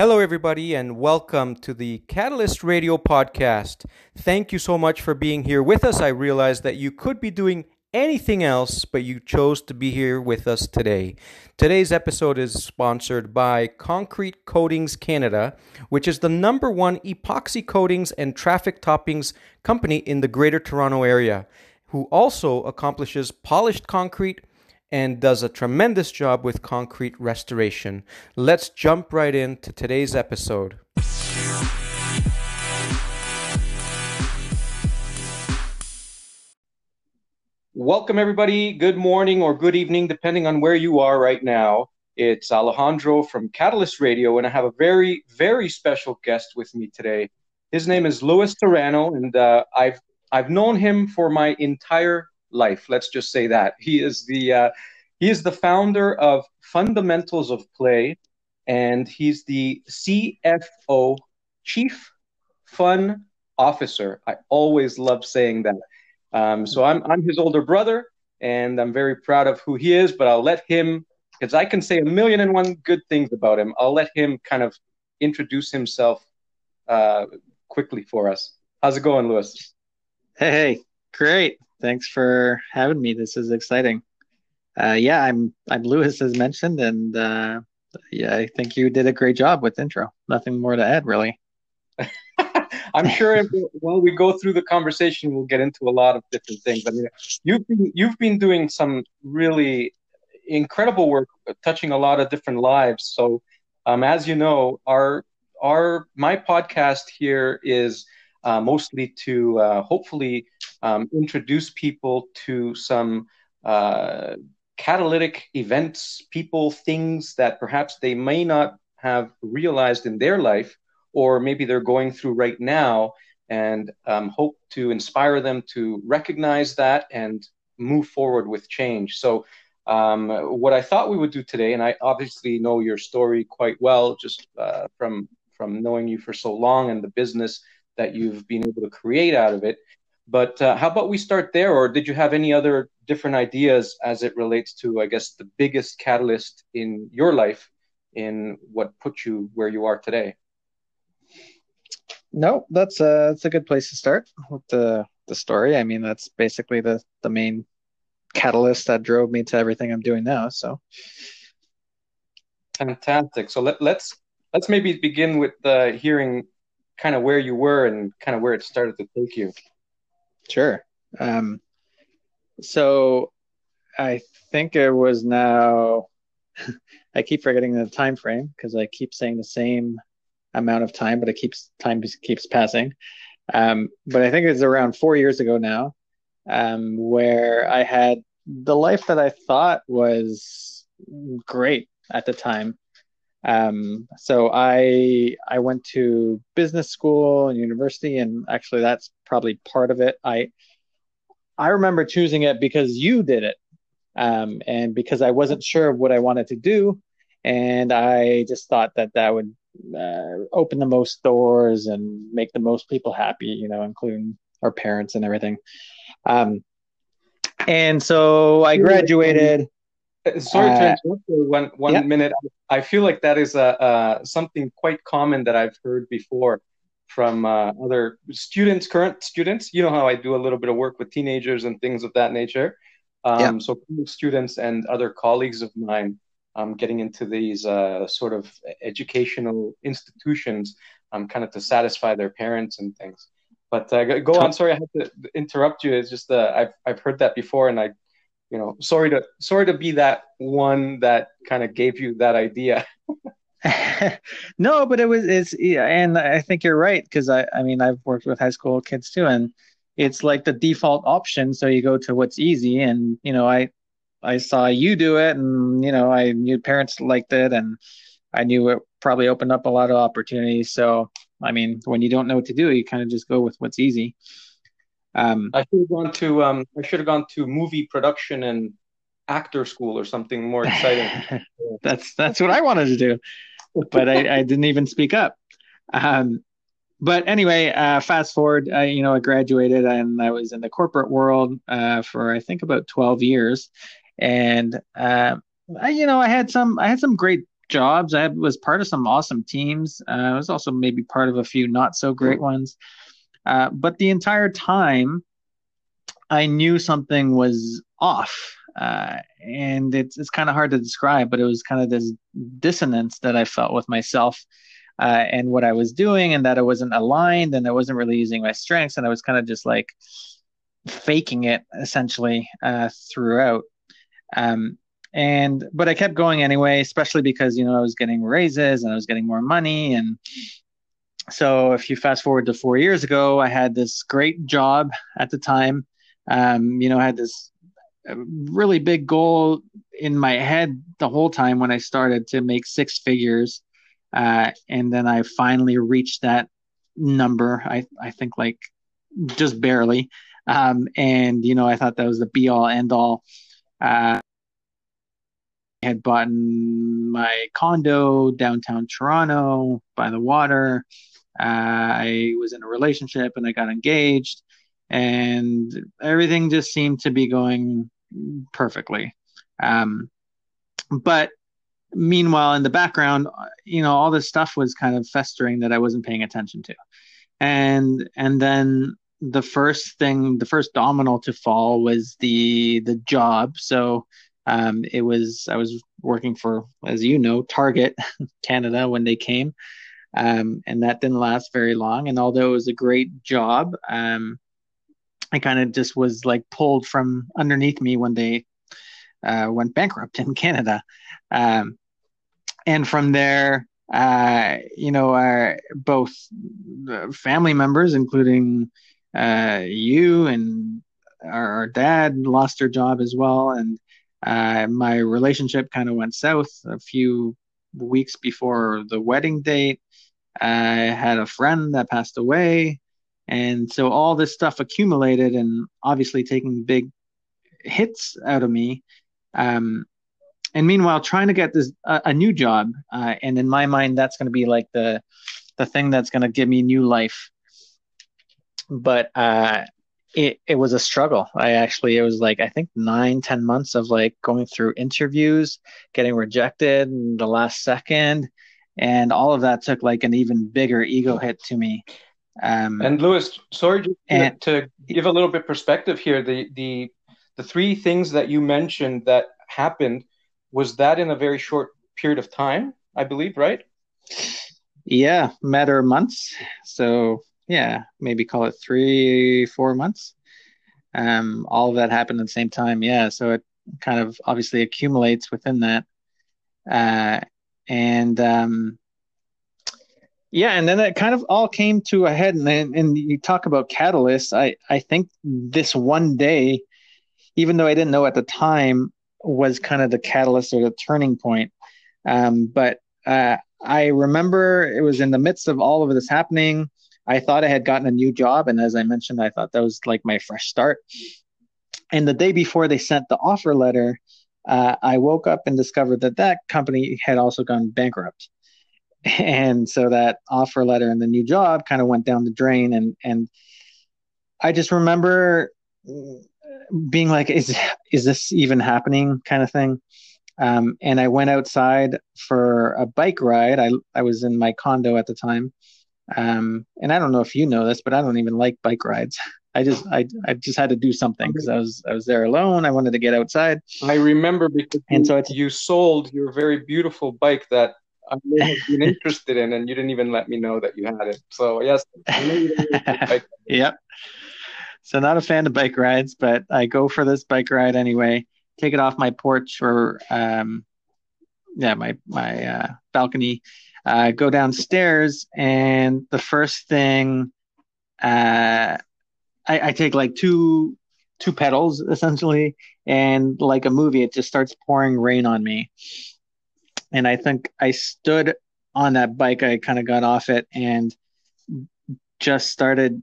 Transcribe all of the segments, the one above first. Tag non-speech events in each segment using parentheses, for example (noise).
Hello, everybody, and welcome to the Catalyst Radio podcast. Thank you so much for being here with us. I realize that you could be doing anything else, but you chose to be here with us today. Today's episode is sponsored by Concrete Coatings Canada, which is the number one epoxy coatings and traffic toppings company in the Greater Toronto Area, who also accomplishes polished concrete and does a tremendous job with concrete restoration. Let's jump right into today's episode. Welcome, everybody. Good morning or good evening, depending on where you are right now. It's Alejandro from Catalyst Radio, and I have a very, very special guest with me today. His name is Luis Serrano, and uh, I've I've known him for my entire life. Let's just say that he is the uh, he is the founder of Fundamentals of Play, and he's the CFO, Chief Fun Officer. I always love saying that. Um, so I'm I'm his older brother, and I'm very proud of who he is. But I'll let him, because I can say a million and one good things about him. I'll let him kind of introduce himself uh, quickly for us. How's it going, Luis? Hey, great. Thanks for having me. This is exciting. Uh, yeah, I'm I'm Luis as mentioned, and uh, yeah, I think you did a great job with intro. Nothing more to add, really. (laughs) I'm sure while we go through the conversation, we'll get into a lot of different things. I mean, you've been you've been doing some really incredible work, touching a lot of different lives. So, um, as you know, our our my podcast here is uh, mostly to uh, hopefully um, introduce people to some uh, catalytic events, people, things that perhaps they may not have realized in their life or maybe they're going through right now and um, hope to inspire them to recognize that and move forward with change. So, um, what I thought we would do today, and I obviously know your story quite well, just uh, from from knowing you for so long and the business that you've been able to create out of it. But uh, how about we start there, or did you have any other different ideas as it relates to, I guess, the biggest catalyst in your life in what put you where you are today? No, that's a that's a good place to start with the the story. I mean, that's basically the the main catalyst that drove me to everything I'm doing now. So fantastic. So let, let's let's maybe begin with uh, hearing kind of where you were and kind of where it started to take you. Sure. Um, so I think it was now. (laughs) I keep forgetting the time frame because I keep saying the same amount of time, but it keeps time keeps passing. Um, but I think it's around four years ago now, um, where I had the life that I thought was great at the time. Um, so I I went to business school and university, and actually that's probably part of it. I I remember choosing it because you did it, um, and because I wasn't sure of what I wanted to do, and I just thought that that would uh, open the most doors and make the most people happy, you know, including our parents and everything. Um, and so I graduated. Uh, sorry to uh, interrupt for one one yeah. minute. I feel like that is a, uh, something quite common that I've heard before from uh, other students, current students. You know how I do a little bit of work with teenagers and things of that nature. Um, yeah. So students and other colleagues of mine um, getting into these uh, sort of educational institutions, um, kind of to satisfy their parents and things. But uh, go on. Sorry, I had to interrupt you. It's just uh, I've I've heard that before, and I, you know, sorry to sorry to be that one that kind of gave you that idea. (laughs) (laughs) no, but it was it's yeah, and I think you're right because I I mean I've worked with high school kids too, and it's like the default option. So you go to what's easy, and you know I I saw you do it, and you know, I knew parents liked it, and I knew it probably opened up a lot of opportunities. So, I mean, when you don't know what to do, you kind of just go with what's easy. Um, I should have gone to um, I should have gone to movie production and actor school or something more exciting. (laughs) that's that's what I wanted to do, but I, I didn't even speak up. Um, but anyway, uh, fast forward, uh, you know, I graduated and I was in the corporate world uh, for I think about twelve years, and uh, I, you know, I had some I had some great jobs. I was part of some awesome teams. Uh, I was also maybe part of a few not so great ones. Uh, but the entire time, I knew something was off. Uh, and it's it's kind of hard to describe, but it was kind of this dissonance that I felt with myself uh, and what I was doing, and that I wasn't aligned, and I wasn't really using my strengths, and I was kind of just like faking it essentially uh, throughout. Um, and but I kept going anyway, especially because you know I was getting raises and I was getting more money, and so if you fast forward to four years ago, I had this great job at the time. Um, you know, I had this really big goal in my head the whole time when I started to make six figures. Uh, and then I finally reached that number. I, I think like just barely. Um, and, you know, I thought that was the be all end all. Uh, I had bought my condo downtown Toronto by the water. I was in a relationship and I got engaged and everything just seemed to be going perfectly. Um, but meanwhile, in the background, you know, all this stuff was kind of festering that I wasn't paying attention to, and and then the first thing, the first domino to fall was the the job. So um, it was I was working for, as you know, Target (laughs) Canada when they came, um, and that didn't last very long. And although it was a great job, um, I kind of just was like pulled from underneath me when they uh, went bankrupt in (laughs) Canada. Um, and from there, uh, you know, our, both family members, including uh, you and our, our, dad, lost their job as well. And uh, my relationship kind of went south a few weeks before the wedding date. I had a friend that passed away. And so all this stuff accumulated and obviously taking big hits out of me. Um, and meanwhile, trying to get this uh, a new job, uh, and in my mind, that's going to be like the the thing that's going to give me new life. But uh, it it was a struggle. I actually it was like I think nine ten months of like going through interviews, getting rejected in the last second, and all of that took like an even bigger ego hit to me. Um, and Luis, sorry and, to give a little bit perspective here. The the the three things that you mentioned that happened was that in a very short period of time, I believe, right? Yeah, matter of months. So yeah, maybe call it three, four months. Um, all of that happened at the same time. Yeah, so it kind of obviously accumulates within that. Uh, and um, yeah, and then it kind of all came to a head. And and you talk about catalysts. I I think this one day, even though I didn't know at the time, was kind of the catalyst or the turning point. Um, but uh, I remember it was in the midst of all of this happening. I thought I had gotten a new job, and as I mentioned, I thought that was like my fresh start. And the day before they sent the offer letter, uh, I woke up and discovered that that company had also gone bankrupt. (laughs) And so that offer letter and the new job kind of went down the drain. And and i just remember being like is is this even happening kind of thing? Um, and i went outside for a bike ride. I i was in my condo at the time. Um, and i don't know if you know this but i don't even like bike rides (laughs) i just i i just had to do something because i was i was there alone i wanted to get outside i remember because and so you sold your very beautiful bike that I may have (laughs) been interested in, and you didn't even let me know that you had it. So yes, (laughs) yep. So not a fan of bike rides, but I go for this bike ride anyway. Take it off my porch or um, yeah, my my uh, balcony. Uh, go downstairs, and the first thing, uh, I, I take like two two pedals essentially, and like a movie, it just starts pouring rain on me and I think I stood on that bike. I kind of got off it and just started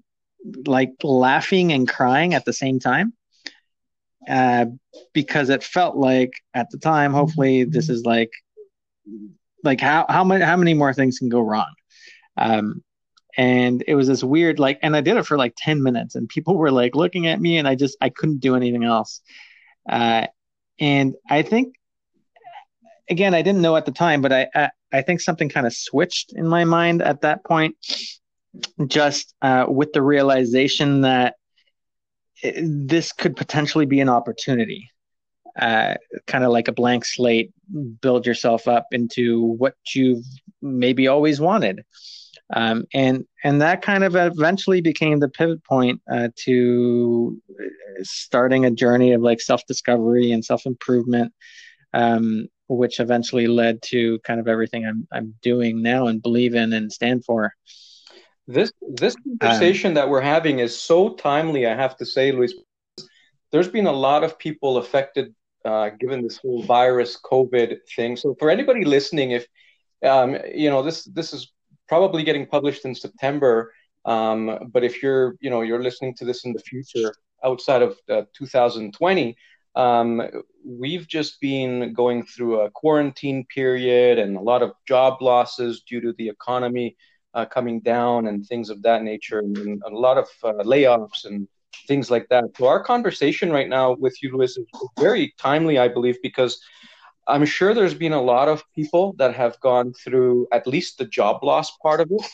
like laughing and crying at the same time. Uh, because it felt like at the time, hopefully this is like, like how, how many, how many more things can go wrong? Um, and it was this weird, like, and I did it for like 10 minutes and people (laughs) were like looking at me and I just, I couldn't do anything else. Uh, and I think again, I didn't know at the time, but I I, I think something kind of switched in my mind at that point, just uh, with the realization that this could potentially be an opportunity. Uh, kind of like a blank slate, build yourself up into what you've maybe always wanted. Um, and and that kind of eventually became the pivot point uh, to starting a journey of like self discovery and self improvement, um, which eventually led to kind of everything I'm I'm doing now and believe in and stand for. This this conversation um, that we're having is so timely. I have to say, Luis. There's been a lot of people affected uh, given this whole virus COVID thing. So for anybody listening, if um, you know this this is probably getting published in September. Um, but if you're, you know, you're listening to this in the future outside of uh, 2020, um, we've just been going through a quarantine period and a lot of job losses due to the economy uh, coming down and things of that nature, and, a lot of uh, layoffs and things like that. So our conversation right now with you, Luis, is very timely, I believe, because I'm sure there's been a lot of people that have gone through at least the job loss part of it,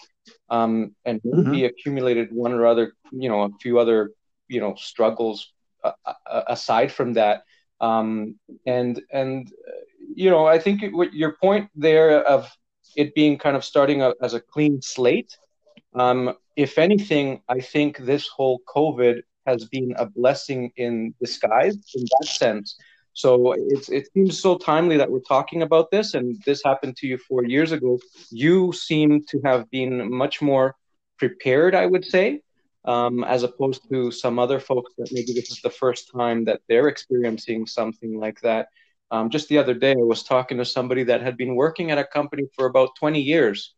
um, and maybe mm-hmm. accumulated one or other, you know, a few other, you know, struggles uh, uh aside from that. Um, and and uh, you know, I think your point there of it being kind of starting a, as a clean slate. Um, if anything, I think this whole COVID has been a blessing in disguise in that sense so it's it seems so timely that we're talking about this, and this happened to you four years ago. You seem to have been much more prepared, I would say, um, as opposed to some other folks that maybe this is the first time that they're experiencing something like that. Um, just the other day, I was talking to somebody that had been working at a company for about 20 years,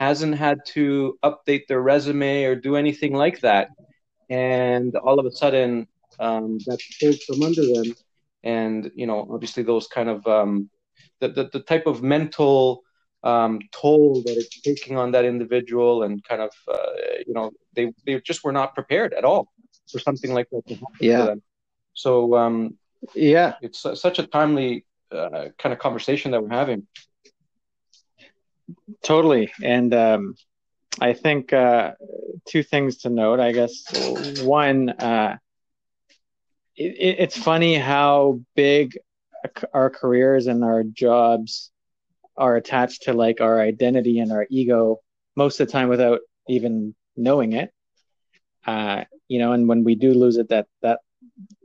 hasn't had to update their resume or do anything like that, and all of a sudden, um, that's pulled from under them and you know obviously those kind of um, the, the, the type of mental um, toll that it's taking on that individual and kind of uh, you know they they just were not prepared at all for something like that to happen yeah. to them. So um, yeah, it's such a timely uh, kind of conversation that we're having. Totally, and um, I think uh, two things to note. I guess one, uh, it, it's funny how big our careers and our jobs are attached to like our identity and our ego most of the time without even knowing it. Uh, you know and when we do lose it that that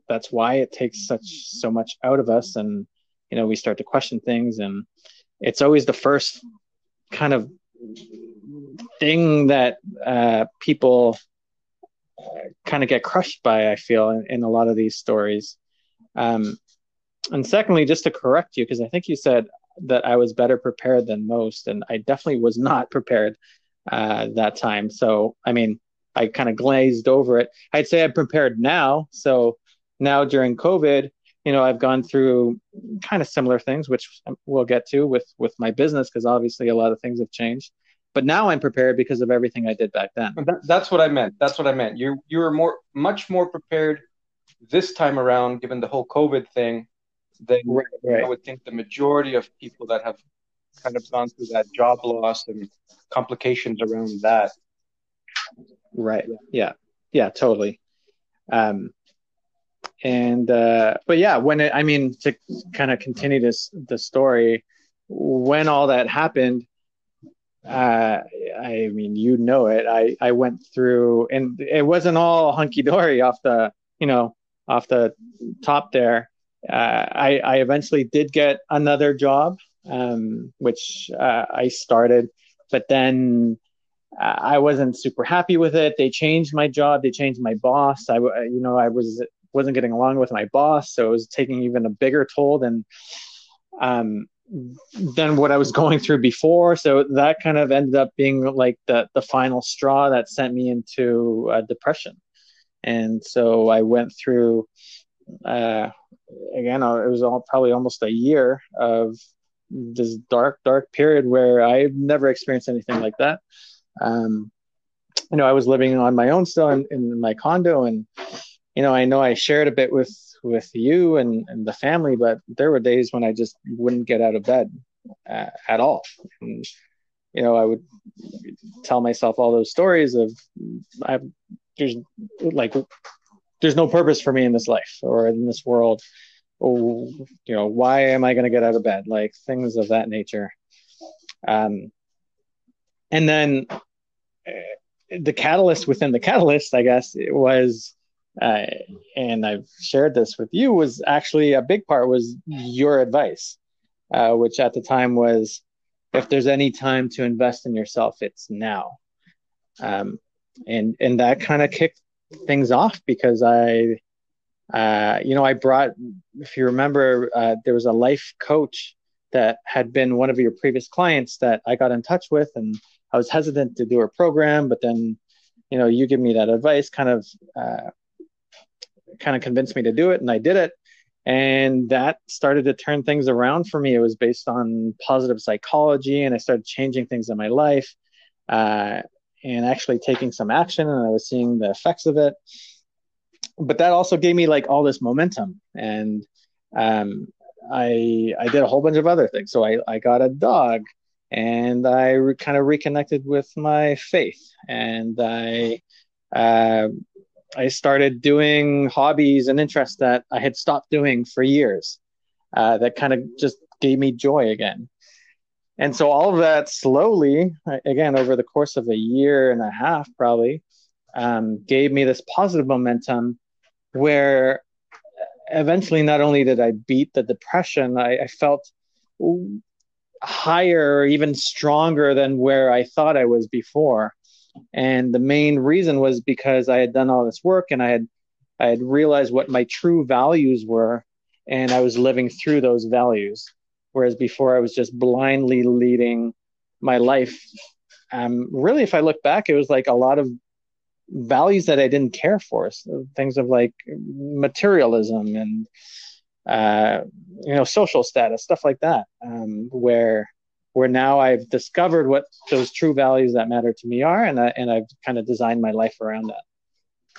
that's why it takes such so much out of us and you know we start to question things. And it's always the first kind of thing that uh, people kind of get crushed by. I feel in, in a lot of these stories. Um, and secondly, just to correct you, because I think you said that I was better prepared than most, and I definitely was not (laughs) prepared uh, that time. So, I mean, I kind of glazed over it. I'd say I'm prepared now. So now during COVID, you know, I've gone through kind of similar things, which we'll get to with with my business, because obviously a lot of things have changed but now I'm prepared because of everything I did back then. That, that's what I meant. That's what I meant. You you were more much more prepared this time around, given the whole COVID thing, than right, right. I would think the majority of people that have kind of gone through that job loss and complications around that. Right. Yeah. Yeah. yeah totally. Um, and uh, but yeah, when it, I mean to kind of continue this the story, when all that happened, uh, I mean, you know it. I, I went through, and it wasn't all hunky dory off the, you know, off the top there. Uh, I, I eventually did get another job, um, which uh, I started, but then uh, I wasn't super happy with it. They changed my job. They changed my boss. I, you know, I was wasn't getting along with my boss, so it was taking even a bigger toll than um, than what I was (laughs) going through before. So that kind of ended up being like the the final straw that sent me into uh, depression. And so I went through uh, again. Uh, it was all, probably almost a year of this dark, dark period where I've never experienced anything like that. Um, you know, I was living on my own still in, in my condo, and you know, I know I shared a bit with with you and, and the family, but there were days when I just wouldn't get out of bed uh, at all. And, you know, I would tell myself all those stories of I there's like there's no purpose for me in this life or in this world. Oh, you know, why am I going to get out of bed? Like things of that nature. Um, and then uh, the catalyst within the catalyst, I guess, it was, uh, and I've shared this with you, was actually a big part was your advice, uh, which at the time was, if there's any time to invest in yourself, it's now. Um, and and that kind of kicked things off because I, uh, you know, I brought, if you remember, uh, there was a life coach that had been one of your previous clients that I got in touch with, and I was hesitant to do her program, but then, you know, you give me that advice, kind of, uh, kind of convinced me to do it, and I did it, and that started to turn things around for me. It was based on positive psychology, and I started changing things in my life, uh, and actually taking some action, and I was seeing the effects of it. But that also gave me like all this momentum, and um, I I did a whole bunch of other things. So I I got a dog, and I re- kind of reconnected with my faith, and I uh, I started doing hobbies and interests that I had stopped doing for years. Uh, that kind of just gave me joy again. And so all of that slowly, again, over the course of a year and a half, probably, um, gave me this positive momentum where eventually not only did I beat the depression, I, I felt higher, even stronger than where I thought I was before. And the main reason was because I had done all this work and I had I had realized what my true values were, and I was living through those values. Whereas before I was just blindly leading my life. Um, really, if I look back, it was like a lot of values that I didn't care for. So things of like materialism and uh, you know social status, stuff like that. Um, where where now I've discovered what those true values that matter to me are, and I, and I've kind of designed my life around that.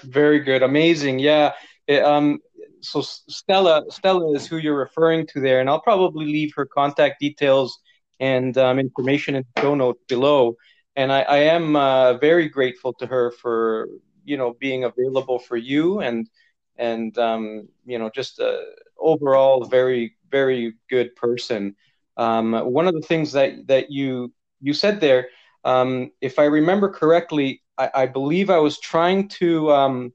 Very good, amazing. Yeah. It, um, so Stella, Stella is who you're referring to there, and I'll probably leave her contact details and um, information in the show notes below and I, I am uh, very grateful to her for you know being available for you and and um, you know just a overall very very good person. Um, one of the things that that you you said there, um, if I remember correctly, I, I, believe I was trying to um,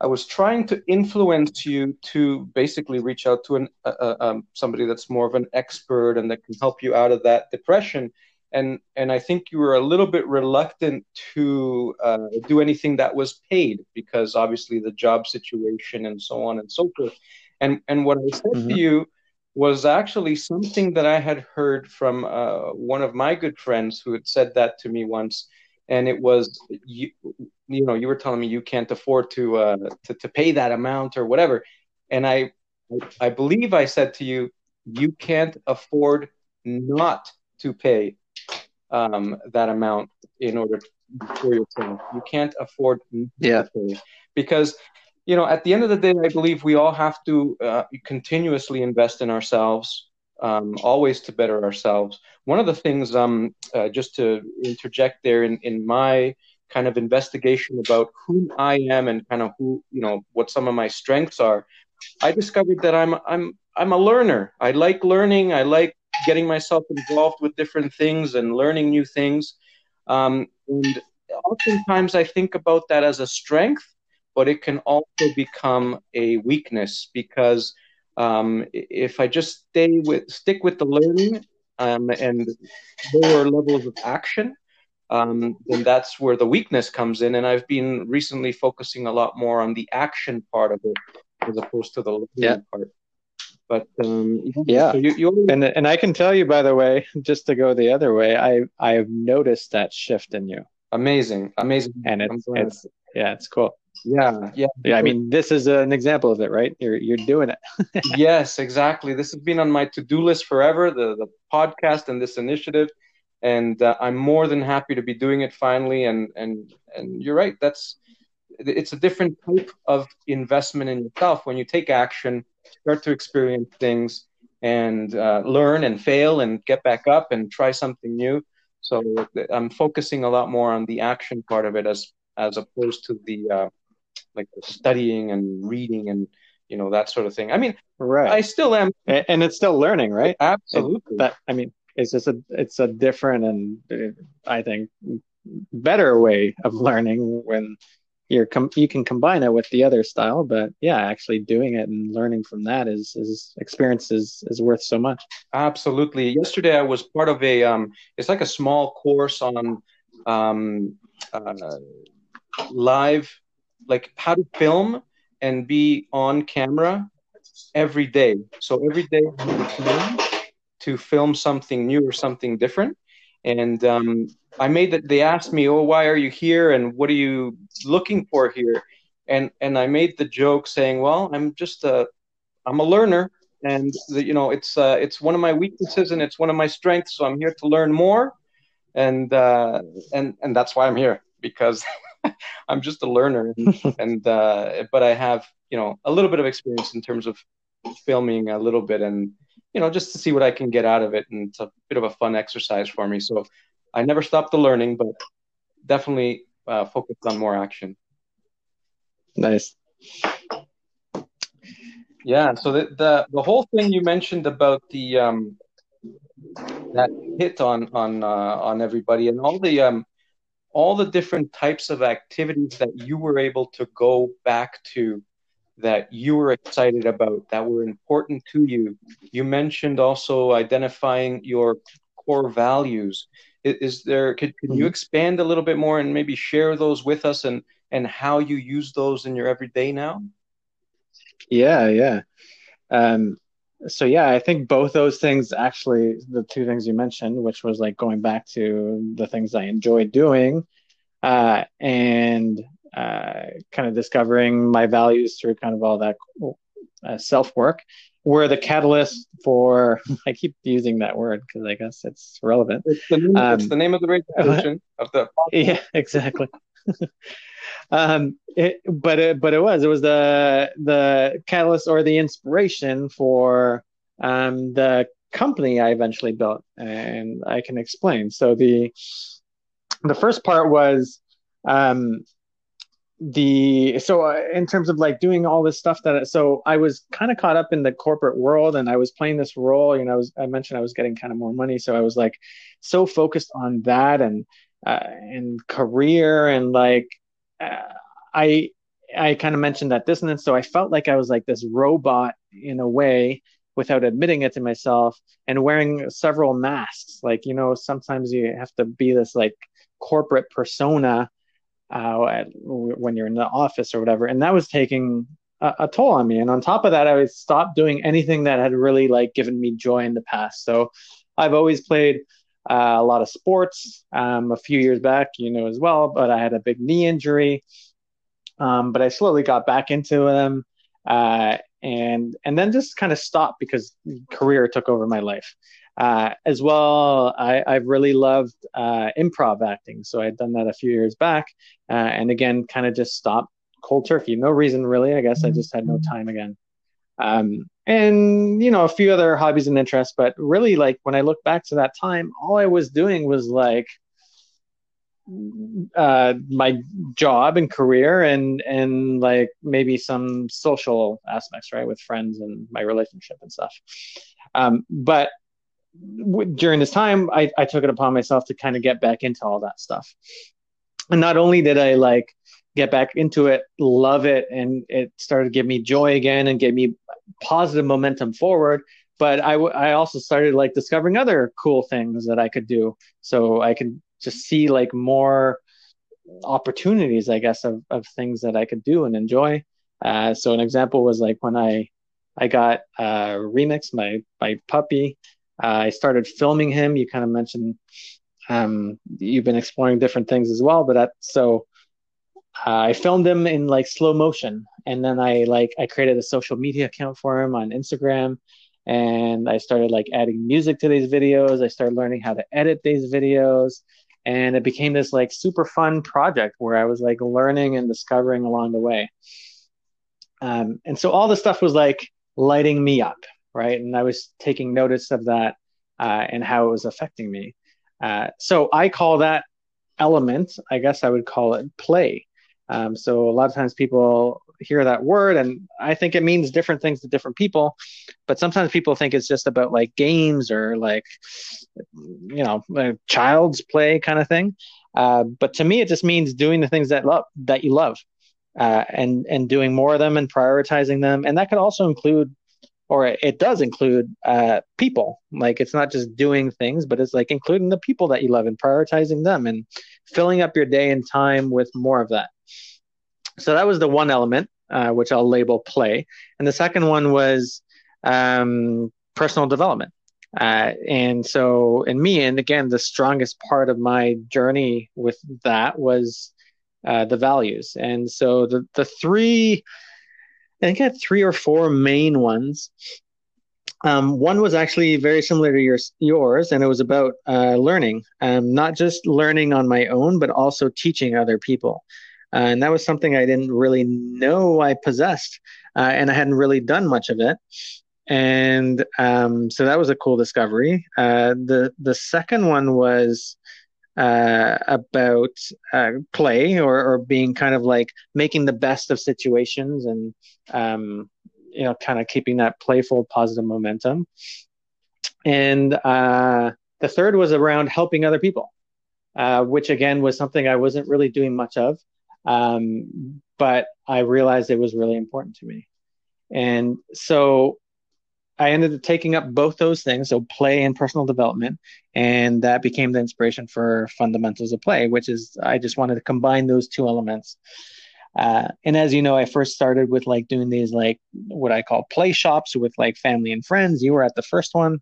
I was trying to influence you to basically reach out to an uh, um, somebody that's more of an expert and that can help you out of that depression and and I think you were a little bit reluctant to uh, do anything that was paid because obviously the job situation and so on and so forth. And and what I said mm-hmm. to you was actually something that I had heard from uh, one of my good friends who had said that to me once, and it was you you know you were telling me you can't afford to uh, to to pay that amount or whatever, and I I believe I said to you you can't afford not to pay um, that amount in order for yourself. You can't afford yeah. because you know at the end of the day, I believe we all have to uh, continuously invest in ourselves, um, always to better ourselves. One of the things, um, uh, just to interject there in in my kind of investigation about who I am and kind of who you know what some of my strengths are, I discovered that I'm I'm I'm a learner. I like learning. I like getting myself involved with different things and learning new things. Um, and oftentimes I think about that as a strength, but it can also become a weakness because um, if I just stay with stick with the learning um, and lower levels of action, um, then that's where the weakness comes in. And I've been recently focusing a lot more on the action part of it as opposed to the learning yeah. part. But um, yeah, so you, you and and I can tell you by the way, (laughs) just to go the other way, I I have noticed that shift in you. Amazing, amazing, and it's it's yeah, it's cool. Yeah, yeah, yeah. I mean, this is an example of it, right? You're you're doing it. (laughs) yes, exactly. This has been on my to do list forever. The the podcast and this initiative, and uh, I'm more than happy to be doing it finally. And and and you're right. That's it's a different type of investment in yourself when you take action, start to experience things, and uh, learn and fail and get back up and try something new. So I'm focusing a lot more on the action part of it as as opposed to the uh, like the studying and reading and you know that sort of thing. I mean, right? I still am, and, it's still learning, right? Absolutely. It, that I mean, it's just a it's a different and uh, I think better way of learning when you're com- you can combine it with the other style but yeah actually doing it and learning from that is is experience is is worth so much absolutely yesterday i was part of a um it's like a small course on um uh, live like how to film and be on camera every day so every day to film something new or something different and um, I made that. They asked me, "Oh, why are you here? And what are you looking for here?" And and I made the joke saying, "Well, I'm just a, I'm a learner, and the, you know, it's uh, it's one of my weaknesses and it's one of my strengths. So I'm here to learn more, and uh, and and that's why I'm here because (laughs) (laughs) I'm just a learner, and, (laughs) and uh, but I have you know a little bit of experience in terms of filming a little bit and you know just to see what I can get out of it, and it's a bit of a fun exercise for me. So I never stopped the learning, but definitely uh, focused on more action. Nice. Yeah. So the the, the whole thing you mentioned about the um, that hit on on uh, on everybody and all the um, all the different types of activities that you were able to go back to that you were excited about that were important to you. You mentioned also identifying your core values is there could, can mm-hmm. you expand a little bit more and maybe share those with us and and how you use those in your everyday now yeah yeah um so yeah i think both those things actually the two things you mentioned which was like going back to the things i enjoy doing uh and uh kind of discovering my values through kind of all that uh, self work were the catalyst for (laughs) I keep using that word because I guess it's relevant. It's the name, um, it's the name of the (laughs) radio of the yeah exactly. (laughs) um, it, but it, but it was it was the the catalyst or the inspiration for um, the company I eventually built, and I can explain. So the the first part was um, the so uh, in terms of like doing all this stuff that so I was kind of caught up in the corporate world and I was playing this role you know I was I mentioned I was getting kind of more money so I was like so focused on that and uh, and career and like uh, I I kind of mentioned that dissonance so I felt like I was like this robot in a way without admitting it to myself and wearing several masks like you know sometimes you have to be this like corporate persona uh, when you're in the office or whatever, and that was taking a, a, toll on me. And on top of that, I stopped doing anything that had really like given me joy in the past. So I've always played uh, a lot of sports. Um, a few years back, you know, as well, but I had a big knee injury. Um, but I slowly got back into them, uh, and and then just kind of stopped because career took over my life. Uh, as well, I, have really loved uh, improv acting. So I'd done that a few years back, uh, and again, kind of just stopped cold turkey. No reason really. I guess I just had no time again. Um, and you know, a few other hobbies and interests, but really, like when I look back to that time, all I was doing was like uh, my job and career, and and like maybe some social aspects, right, with friends and my relationship and stuff. Um, but during this time, I, I took it upon myself to kind of get back into all that stuff. And not only did I like get back into it, love it, and it started to give me joy again and gave me positive momentum forward. But I, I also started like discovering other cool things that I could do. So I could just see like more opportunities, I guess, of, of things that I could do and enjoy. Uh, so an example was like when I I got uh, Remix, my my puppy, uh, I started filming him. You kind of mentioned um, you've been exploring different things as well, but that, so I filmed him in like slow motion, and then I like I created a social media account for him on Instagram, and I started like adding music to these videos. I started learning how to edit these videos, and it became this like super fun project where I was like learning and discovering along the way. Um, and so all the stuff was like lighting me up, right? And I was taking notice of that uh, and how it was affecting me. Uh, so I call that element, I guess I would call it play. Um, so a lot of times people hear that word and I think it means different things to different people. But sometimes people think it's just about like games or like, you know, child's play kind of thing. Uh, but to me, it just means doing the things that love that you love, uh, and and doing more of them and prioritizing them. And that could also include, or it, does include, uh, people. Like it's not just doing things, but it's like including the people that you love and prioritizing them and filling up your day and time with more of that. So that was the one element, uh, which I'll label play. And the second one was um, personal development. Uh, and so, in me, and again, the strongest part of my journey with that was uh, the values. And so, the the three, I think I had three or four main ones. Um, one was actually very similar to your, yours, and it was about uh, learning, um, not just learning on my own, but also teaching other people. Uh, and that was something I didn't really know I possessed, uh, and I hadn't really done much of it. And um, so that was a cool discovery. Uh, the the second one was uh, about uh, play or, or being kind of like making the best of situations and um, you know kind of keeping that playful positive momentum. And uh, the third was around helping other people, which again was something I wasn't really doing much of. Um, but I realized it was really important to me. And so I ended up taking up both those things, so play and personal development, and that became the inspiration for Fundamentals of Play, which is I just wanted to combine those two elements. Uh, and as you know, I first started with like doing these like what I call play shops with like family and friends. You were at the first one,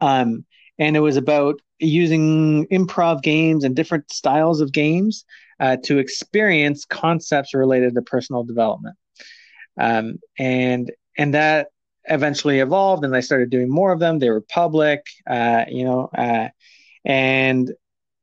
um, and it was about using improv games and different styles of games uh, to experience concepts related to personal development. Um, and and that eventually evolved, and I started doing more of them. They were public, uh, you know, uh, and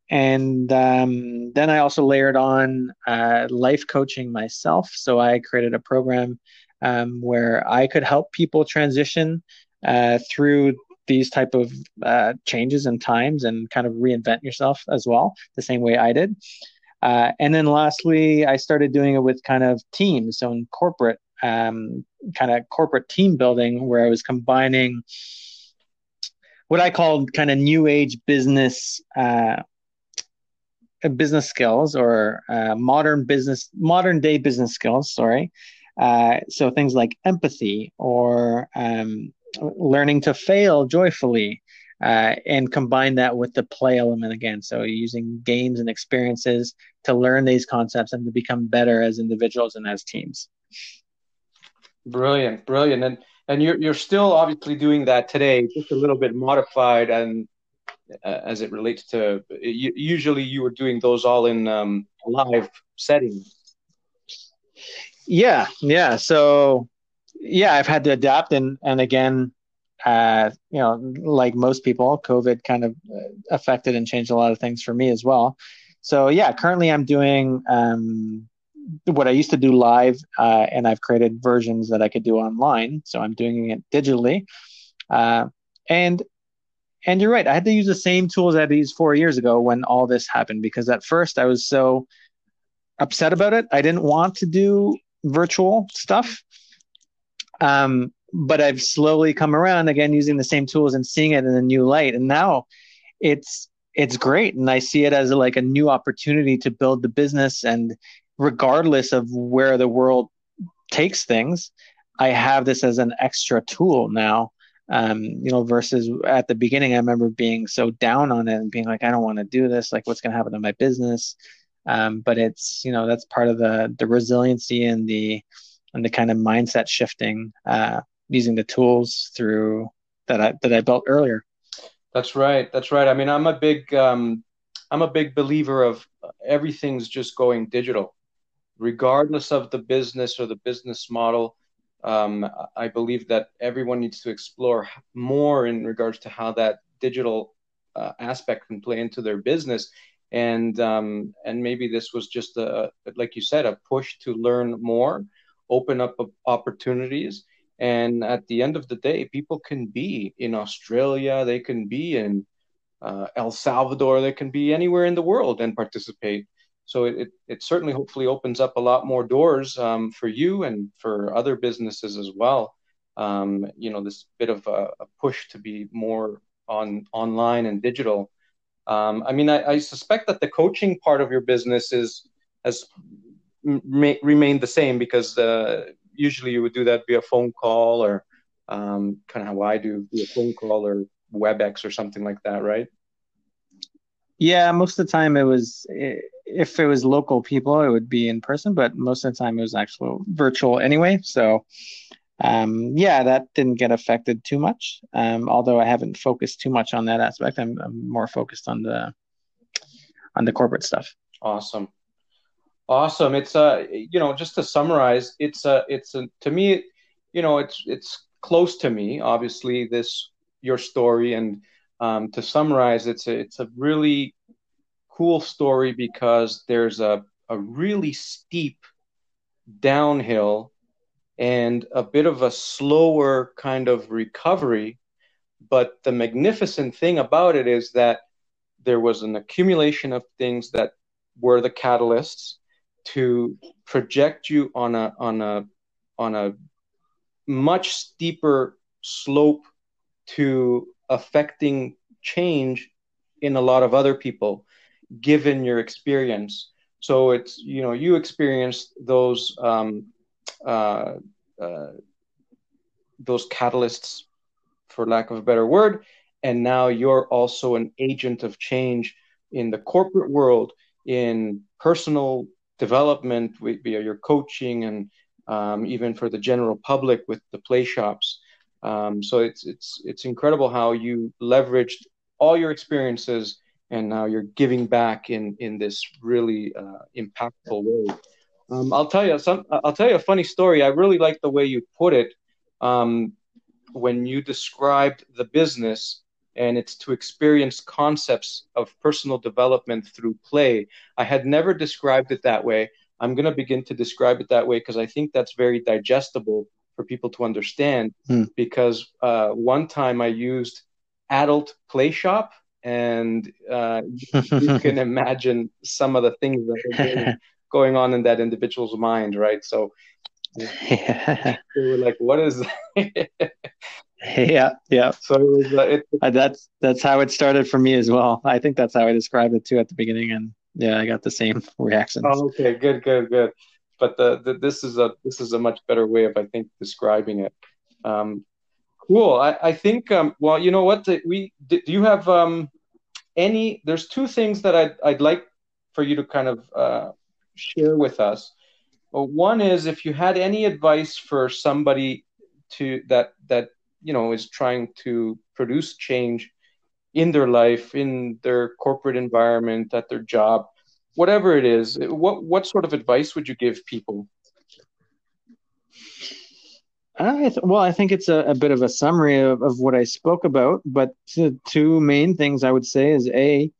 and um, then I also layered on uh, life coaching myself. So I created a program um, where I could help people transition uh, through these type of uh, changes and times and kind of reinvent yourself as well the same way i did uh, and then lastly i started doing it with kind of teams so in corporate um, kind of corporate team building where i was combining what i called kind of new age business uh, business skills or uh, modern business modern day business skills sorry. Uh, so things like empathy or um, learning to fail joyfully uh, and combine that with the play element again. So using games and experiences to learn these concepts and to become better as individuals and as teams. Brilliant, brilliant, and and you're you're still obviously doing that today, just a little bit modified and uh, as it relates to you, usually you were doing those all in um, live settings. Yeah, yeah. So yeah, I've had to adapt, and and again, uh, you know, like most people, COVID kind of uh, affected and changed a lot of things for me as well. So yeah, currently I'm doing um, what I used to do live, uh, and I've created versions that I could do online. So I'm doing it digitally, uh, and and you're right. I had to use the same tools I had used four years ago when all this happened because at first I was so upset about it. I didn't want to do virtual stuff um, but I've slowly come around again using the same tools and seeing it in a new light. And now it's it's great, and I see it as a, like a new opportunity to build the business. And regardless of where the world takes things, I have this as an extra tool now. Um, you know, versus at the beginning, I remember being so down on it and being like, I don't want to do this. Like, what's going to happen to my business? Um, but it's you know that's part of the the resiliency and the and the kind of mindset shifting uh, using the tools through that I that I built earlier. That's right. That's right. I mean, I'm a big um, I'm a big believer of everything's just going digital, regardless of the business or the business model. Um, I believe that everyone needs to explore more in regards to how that digital uh, aspect can play into their business and um, and maybe this was just a like you said a push to learn more open up opportunities and at the end of the day people can be in australia they can be in uh, el salvador they can be anywhere in the world and participate. So it, it certainly hopefully opens up a lot more doors um, for you and for other businesses as well. Um, you know this bit of a, a, push to be more on online and digital. Um, i mean I, I, suspect that the coaching part of your business is has ma- remained the same because uh, usually you would do that via phone call or um, kind of how i do via phone call or webex or something like that right yeah most of the time it was if it was local people it would be in person but most of the time it was actual virtual anyway so um, yeah, that didn't get affected too much. Um, although I haven't focused too much on that aspect, I'm, I'm, more focused on the on the corporate stuff. Awesome, awesome. It's uh, you know, just to summarize, it's a, it's a, to me, you know, it's it's close to me. Obviously, this your story, and um, to summarize, it's a, it's a really cool story because there's a a really steep downhill and a bit of a slower kind of recovery. But the magnificent thing about it is that there was an accumulation of things that were the catalysts to project you on a on a on a much steeper slope to affecting change in a lot of other people given your experience. So it's you know you experienced those um, uh, uh, those catalysts, for lack of a better word, and now you're also an agent of change in the corporate world, in personal development via your coaching, and um, even for the general public with the play shops. Um, so it's it's it's incredible how you leveraged all your experiences and now you're giving back in in this really uh, impactful way. Um, I'll tell you some. I'll tell you a funny story. I really like the way you put it um, when you described the business, and it's to experience concepts of personal development through play. I had never described it that way. I'm going to begin to describe it that way because I think that's very digestible for people to understand. Hmm. Because uh, one time I used adult play shop, and uh, you (laughs) can imagine some of the things that (laughs) going on in that individual's mind, right? So (laughs) yeah. they were like, "What is?" (laughs) yeah, yeah. So it was. Uh, it, uh, that's that's how it started for me as well. I think that's how I described it too at the beginning, and yeah, I got the same (laughs) reaction. Oh, okay, good, good, good. But the, the this is a this is a much better way of I think describing it. Um, cool. I I think um, well, you know what? We do you have um any? There's two things that I'd I'd like for you to kind of uh, share with us. Well, one is if you had any advice for somebody to that that you know is trying to produce change in their life, in their corporate environment, at their job, whatever it is, what what sort of advice would you give people? I th- well, I think it's a, a, bit of a summary of, of what I spoke about, but the two main things I would say is a,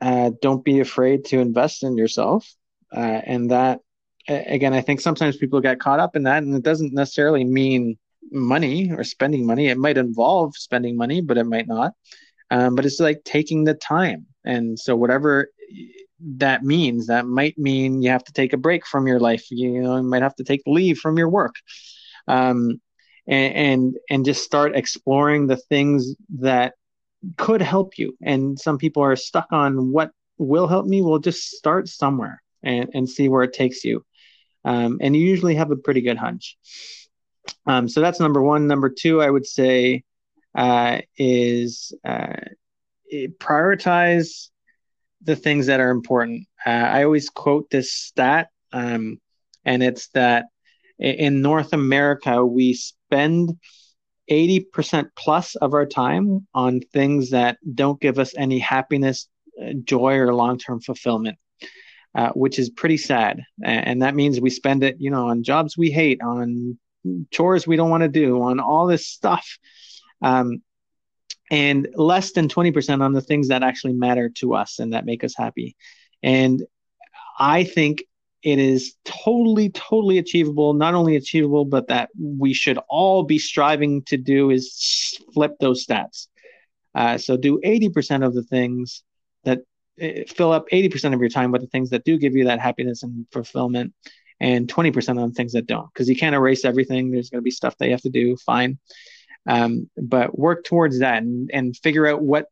uh, don't be afraid to invest in yourself uh, and that again i think sometimes people get caught up in that and it doesn't necessarily mean money or spending money. It might involve spending money but it might not. Um, but it's like taking the time. And so whatever that means that might mean you have to take a break from your life. You know you might have to take leave from your work. Um, and, and and just start exploring the things that could help you. And some people are stuck on what will help me. Well just start somewhere and, and see where it takes you. Um, and you usually have a pretty good hunch. Um, so that's number one. Number two, I would say, uh, is uh, prioritize the things that are important. Uh, I always quote this stat, um, and it's that in North America, we spend 80% plus of our time on things that don't give us any happiness, uh, joy, or long term fulfillment uh, which is pretty sad. And that means we spend it, you know, on jobs we hate, on chores we don't want to do, on all this stuff. Um, and less than 20% on the things that actually matter to us and that make us happy. And I think it is totally, totally achievable. Not only achievable, but that we should all be striving to do is flip those stats. Uh, so do 80% of the things that uh, fill up 80% of your time with the things that do give you that happiness and fulfillment and 20% on things that don't because you can't erase everything. There's going to be stuff that you have to do fine. Um, but work towards that and, and figure out what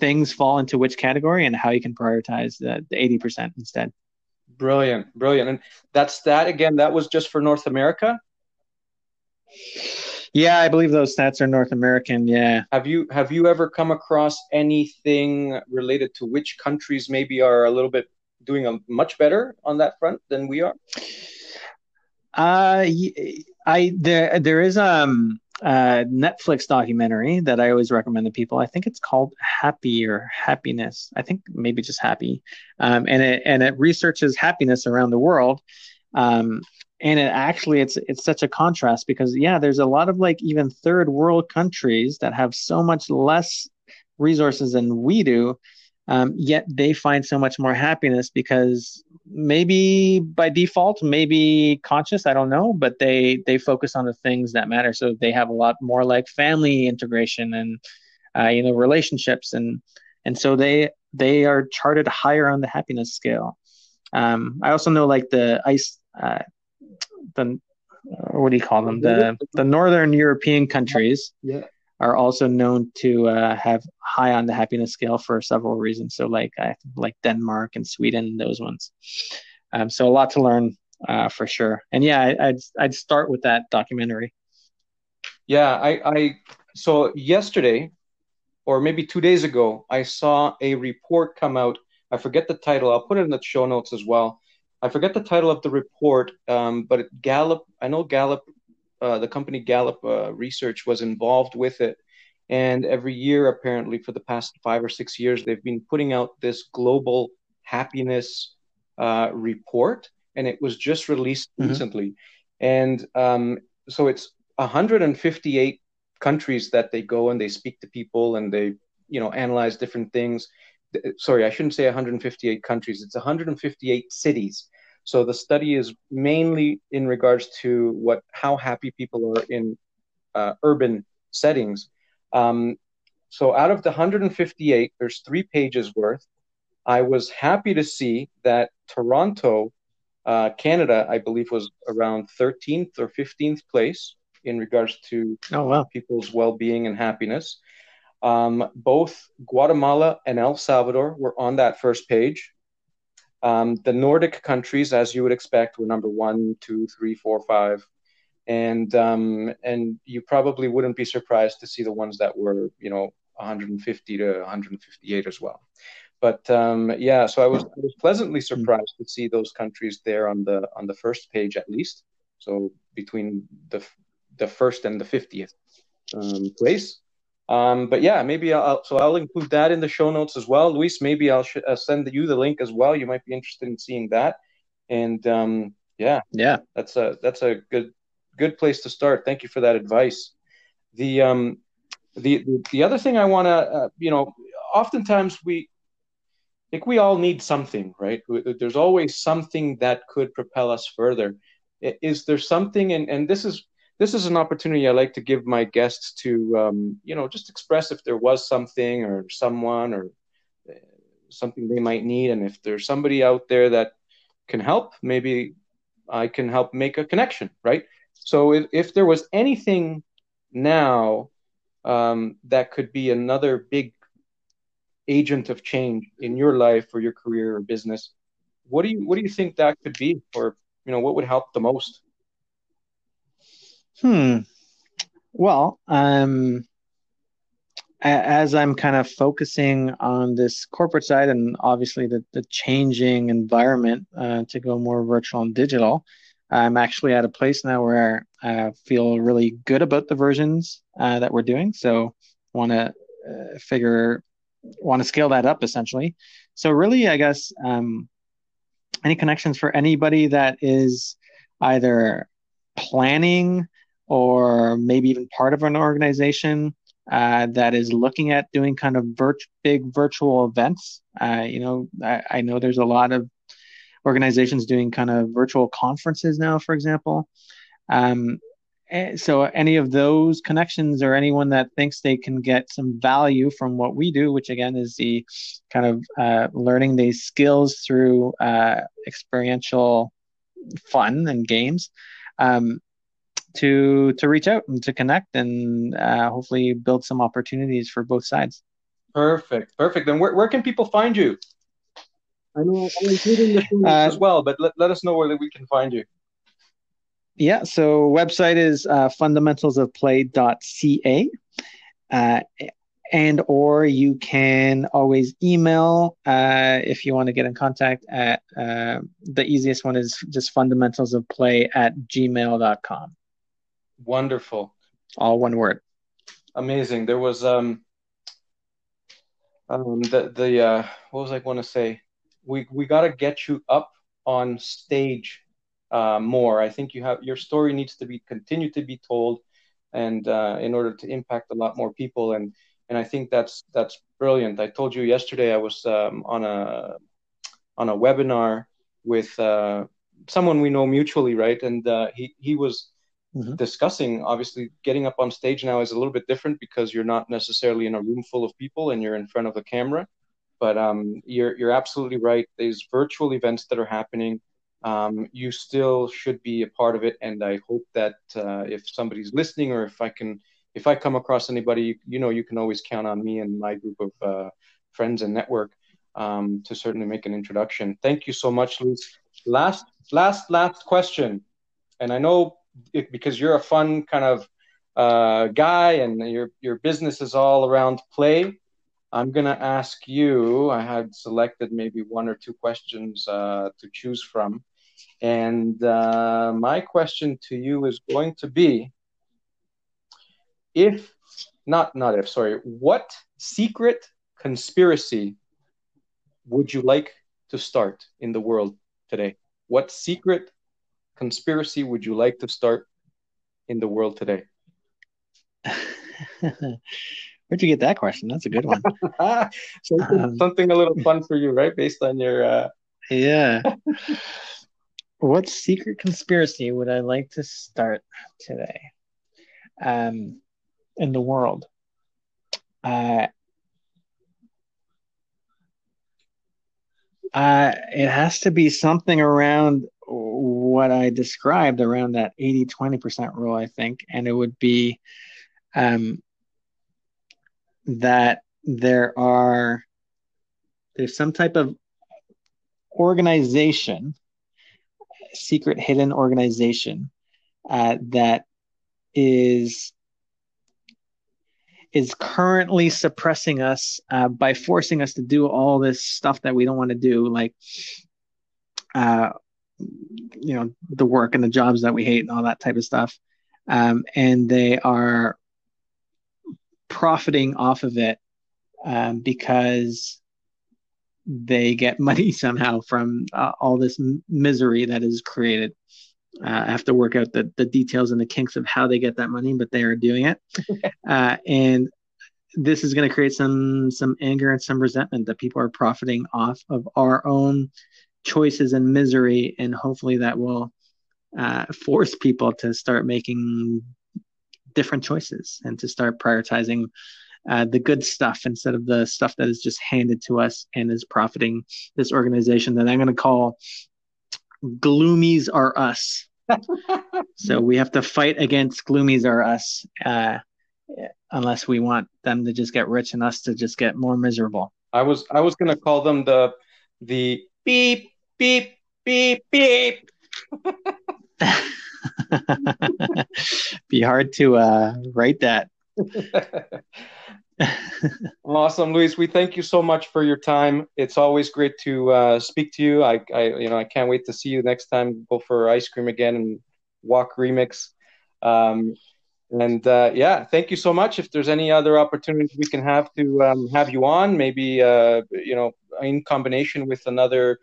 things fall into which category and how you can prioritize the, the 80% instead. Brilliant brilliant. And that's that again that was just for north america? Yeah i believe those stats are north american yeah. Have you have you ever come across anything related to which countries maybe are a little bit doing a much better on that front than we are uh i there there is um uh, Netflix documentary that I always recommend to people. I think it's called Happy or Happiness. I think maybe just Happy, um, and it and it researches happiness around the world. Um, and it actually it's it's such a contrast because yeah, there's a lot of like even third world countries that have so much less resources than we do, um, yet they find so much more happiness because maybe by default maybe conscious i don't know but they they focus on the things that matter. So they have a lot more like family integration and uh, you know relationships. And and so they they are charted higher on the happiness scale. Um, i also know like the ice uh, the what do you call them? The the northern european countries. Yeah are also known to uh, have high on the happiness scale for several reasons. So, like like Denmark and Sweden, those ones. Um, so, a lot to learn uh, for sure. And yeah, I, would I'd start with that documentary. Yeah, I, I so yesterday, or maybe two days ago, I saw a report come out. I forget the title. I'll put it in the show notes as well. I forget the title of the report, um, but Gallup. I know Gallup uh, the company Gallup uh, Research was involved with it. And every year, apparently, for the past five or six years, they've been putting out this global happiness uh, report, and it was just released mm-hmm. recently. And um, so it's 158 countries that they go and they speak to people and they, you know, analyze different things. Sorry, I shouldn't say 158 countries. It's 158 cities so the study is mainly in regards to what how happy people are in uh, urban settings. Um, so out of the 158, there's three pages worth. I was happy to see that Toronto, uh, Canada, I believe, was around 13th or 15th place in regards to oh, wow. people's well-being and happiness. Um, both Guatemala and El Salvador were on that first page. Um, the Nordic countries, as you would expect, were number one, two, three, four, five, and um, and you probably wouldn't be surprised to see the ones that were, you know, 150 to 158 as well. But um, yeah, so I was, I was pleasantly surprised to see those countries there on the on the first page at least. So between the the first and the 50th um, place. Um, but yeah, maybe I'll so I'll include that in the show notes as well, Luis. Maybe I'll sh- uh, send you the link as well. You might be interested in seeing that. And um, yeah, yeah, that's a that's a good good place to start. Thank you for that advice. The um, the the, the other thing I want to uh, you know, oftentimes we I think we all need something, right? There's always something that could propel us further. Is there something, and, and this is this is an opportunity I like to give my guests to, um, you know, just express if there was something or someone or uh, something they might need, and if there's somebody out there that can help, maybe I can help make a connection, right? So if, if there was anything now um, that could be another big agent of change in your life or your career or business, what do you what do you think that could be, or you know, what would help the most? Hmm. Well, um, as I'm kind of focusing on this corporate side and obviously the, the changing environment uh, to go more virtual and digital, I'm actually at a place now where I feel really good about the versions uh, that we're doing. So, want to uh, figure, want to scale that up essentially. So, really, I guess um, any connections for anybody that is either planning or maybe even part of an organization uh, that is looking at doing kind of virt- big virtual events. Uh, you know, I, I, know there's a lot of organizations doing kind of virtual conferences now, for example. Um, eh, so any of those connections or anyone that thinks they can get some value from what we do, which again is the kind of uh, learning these skills through uh, experiential fun and games, um, to to reach out and to connect and uh, hopefully build some opportunities for both sides. Perfect, perfect. And where, where can people find you? I know I'm including the uh, as well, but let, let us know where we can find you. Yeah, so website is uh, fundamentalsofplay.ca. Uh, and or you can always email uh, if you want to get in contact at uh, the easiest one is just fundamentals of play at gmail.com wonderful. All one word. Amazing. There was um um the the uh what was i going to say? We we got to get you up on stage uh more. I think you have your story needs to be continue to be told and uh in order to impact a lot more people. And and I think that's that's brilliant. I told you yesterday I was um, on a on a webinar with uh, someone we know mutually, right? And uh, he he was mm-hmm. discussing obviously getting up on stage now is a little bit different because you're not necessarily in a room full of people and you're in front of a camera. But um, you're you're absolutely right. These virtual events that are happening, um, you still should be a part of it. And I hope that uh, if somebody's listening or if I can if I come across anybody, you know, you can always count on me and my group of uh, friends and network um, to certainly make an introduction. Thank you so much, Luis. Last, last, last question, and I know because you're a fun kind of uh, guy and your your business is all around play. I'm gonna ask you. I had selected maybe one or two questions uh, to choose from, and uh, my question to you is going to be if not not if sorry what secret conspiracy would you like to start in the world today what secret conspiracy would you like to start in the world today? (laughs) Where'd you get that question? That's a good one. (laughs) Something, um, something, a little fun for you right? Based on your uh... yeah. (laughs) What secret conspiracy would i like to start today? Um in the world. Uh, uh, it has to be something around what I described around that 80 20% rule, I think. And it would be um, that there are, there's some type of organization, secret hidden organization uh, that is is currently suppressing us uh, by forcing us to do all this stuff that we don't want to do, like, uh, you know, the work and the jobs that we hate and all that type of stuff. Um, and they are profiting off of it um, because they get (laughs) money somehow from uh, all this m- misery that is created. Uh, I have to work out the, the details and the kinks of how they get that money, but they are doing it. (laughs) uh, and this is going to create some some anger and some resentment that people are profiting off of our own choices and misery, and hopefully that will uh, force people to start making different choices and to start prioritizing uh, the good stuff instead of the stuff that is just handed to us and is profiting this organization that I'm going to call gloomies are us. (laughs) so we have to fight against gloomies are us, uh, unless we want them to just get rich and us to just get more miserable. I was I was gonna call them the the beep beep beep beep. (laughs) Be hard to uh, write that. (laughs) awesome, Luis. We thank you so much for your time. It's always great to uh, speak to you. I, I, you know, I can't wait to see you next time. Go for ice cream again and walk remix. Um, and uh, yeah, thank you so much. If there's any other opportunities we can have to um, have you on, maybe uh, you know, in combination with another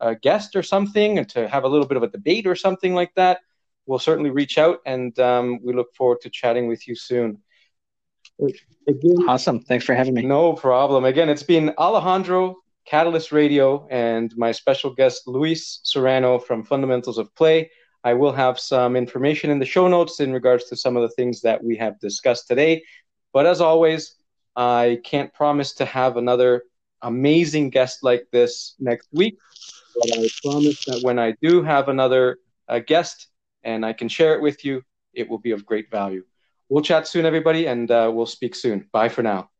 uh, guest or something, and to have a little bit of a debate or something like that, we'll certainly reach out. And um, we look forward to chatting with you soon. Again, awesome. Thanks for having me. No problem. Again, it's been Alejandro, Catalyst Radio, and my special guest, Luis Serrano from Fundamentals of Play. I will have some information in the show notes in regards to some of the things that we have discussed today. But as always, I can't promise to have another amazing guest like this next week. But I promise that when I do have another uh, guest and I can share it with you, it will be of great value. We'll chat soon, everybody, and uh, we'll speak soon. Bye for now.